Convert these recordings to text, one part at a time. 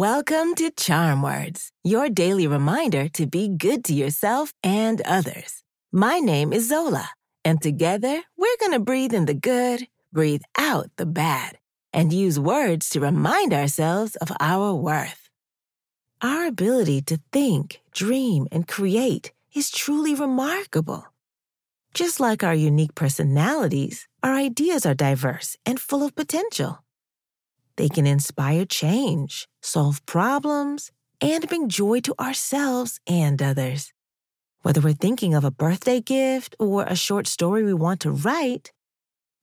Welcome to Charm Words, your daily reminder to be good to yourself and others. My name is Zola, and together we're going to breathe in the good, breathe out the bad, and use words to remind ourselves of our worth. Our ability to think, dream, and create is truly remarkable. Just like our unique personalities, our ideas are diverse and full of potential. They can inspire change, solve problems, and bring joy to ourselves and others. Whether we're thinking of a birthday gift or a short story we want to write,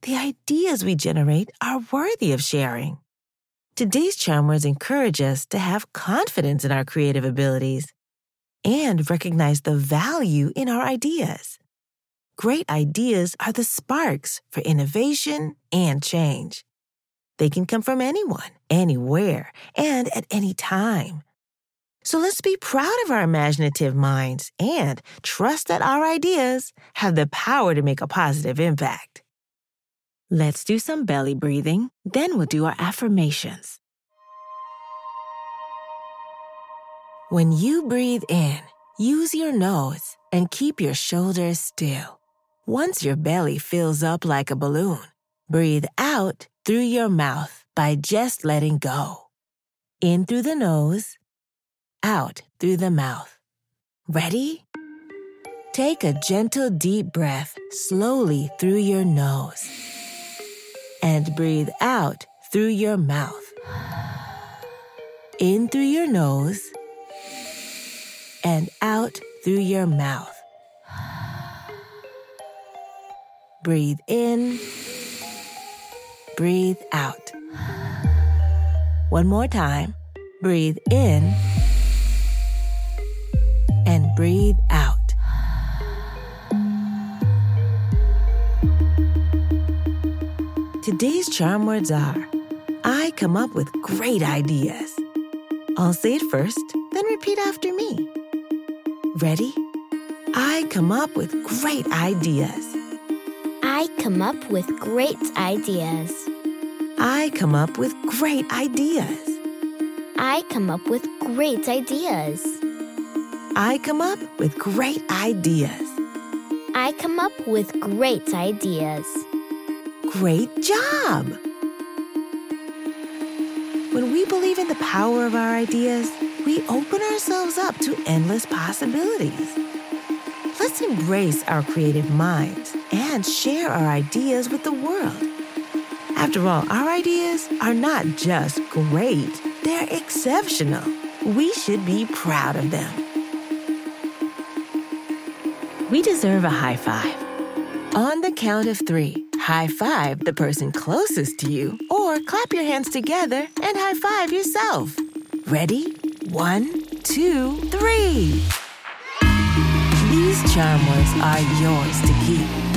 the ideas we generate are worthy of sharing. Today's charm words encourage us to have confidence in our creative abilities and recognize the value in our ideas. Great ideas are the sparks for innovation and change. They can come from anyone, anywhere, and at any time. So let's be proud of our imaginative minds and trust that our ideas have the power to make a positive impact. Let's do some belly breathing, then we'll do our affirmations. When you breathe in, use your nose and keep your shoulders still. Once your belly fills up like a balloon, breathe out through your mouth by just letting go. In through the nose, out through the mouth. Ready? Take a gentle deep breath slowly through your nose and breathe out through your mouth. In through your nose and out through your mouth. Breathe in breathe out. One more time. Breathe in and breathe out. Today's charm words are I come up with great ideas. I'll say it first, then repeat after me. Ready? I come up with great ideas. I come up with great ideas. I come up with great ideas. I come up with great ideas. I come up with great ideas. I come up with great ideas. Great job! When we believe in the power of our ideas, we open ourselves up to endless possibilities. Let's embrace our creative minds and share our ideas with the world. After all, our ideas are not just great, they're exceptional. We should be proud of them. We deserve a high five. On the count of three, high five the person closest to you, or clap your hands together and high five yourself. Ready? One, two, three. These charm words are yours to keep.